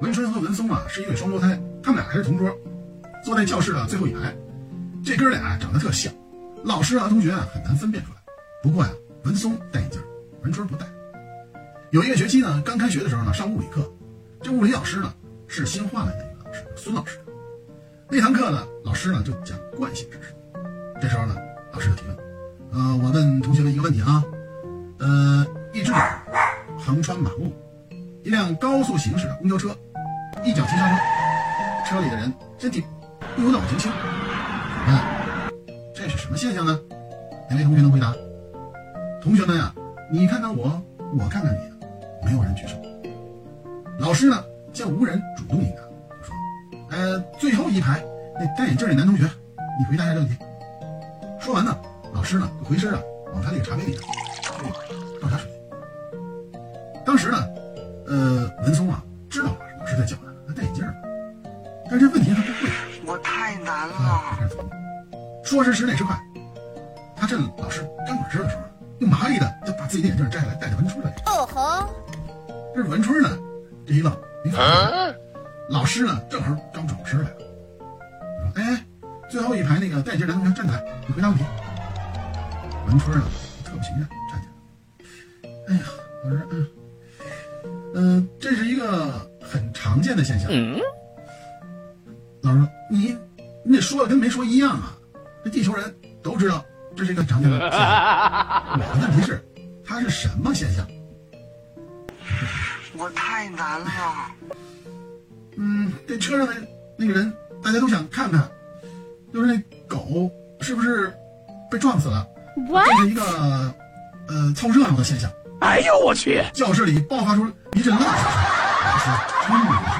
文春和文松啊是一对双胞胎，他们俩还是同桌，坐在教室的最后一排。这哥俩长得特像，老师和同学啊很难分辨出来。不过呀，文松戴眼镜，文春不戴。有一个学期呢，刚开学的时候呢，上物理课，这物理老师呢是新换来的一个老师，孙老师。那堂课呢，老师呢就讲惯性知识。这时候呢，老师就提问：“呃，我问同学们一个问题啊，呃，一只狗横穿马路，一辆高速行驶的公交车一脚急刹车，车里的人身体不由脑前倾，请问这是什么现象呢？哪位同学能回答？同学们呀，你看看我，我看看你，没有人举手。老师呢，见无人主动应答，就说：呃，最后一排那戴眼镜那男同学，你回答一下这问题。说完呢，老师呢就回身啊，往他那个茶杯里倒茶水。当时呢，呃，文松啊知道老师在叫他，他戴眼镜儿，但是这问题他不会，我太难了。说时迟，那时快，他趁老师刚管事的时候，用麻利的就把自己的眼镜摘下来戴在文春的脸上。哦吼，这是文春呢，这一愣，没反应。老师呢，正好刚转过身来了，说：“哎，最后一排那个戴眼镜男同学站起来，你回答问题。”文春呢，特不情愿个很常见的现象。老师说：“你你得说的跟没说一样啊！这地球人都知道这是一个常见的现象。我的问题是，它是什么现象？我太难了。嗯，这车上的那个人，大家都想看看，就是那狗是不是被撞死了？这是一个呃凑热闹的现象。哎呦我去！教室里爆发出一阵浪 This.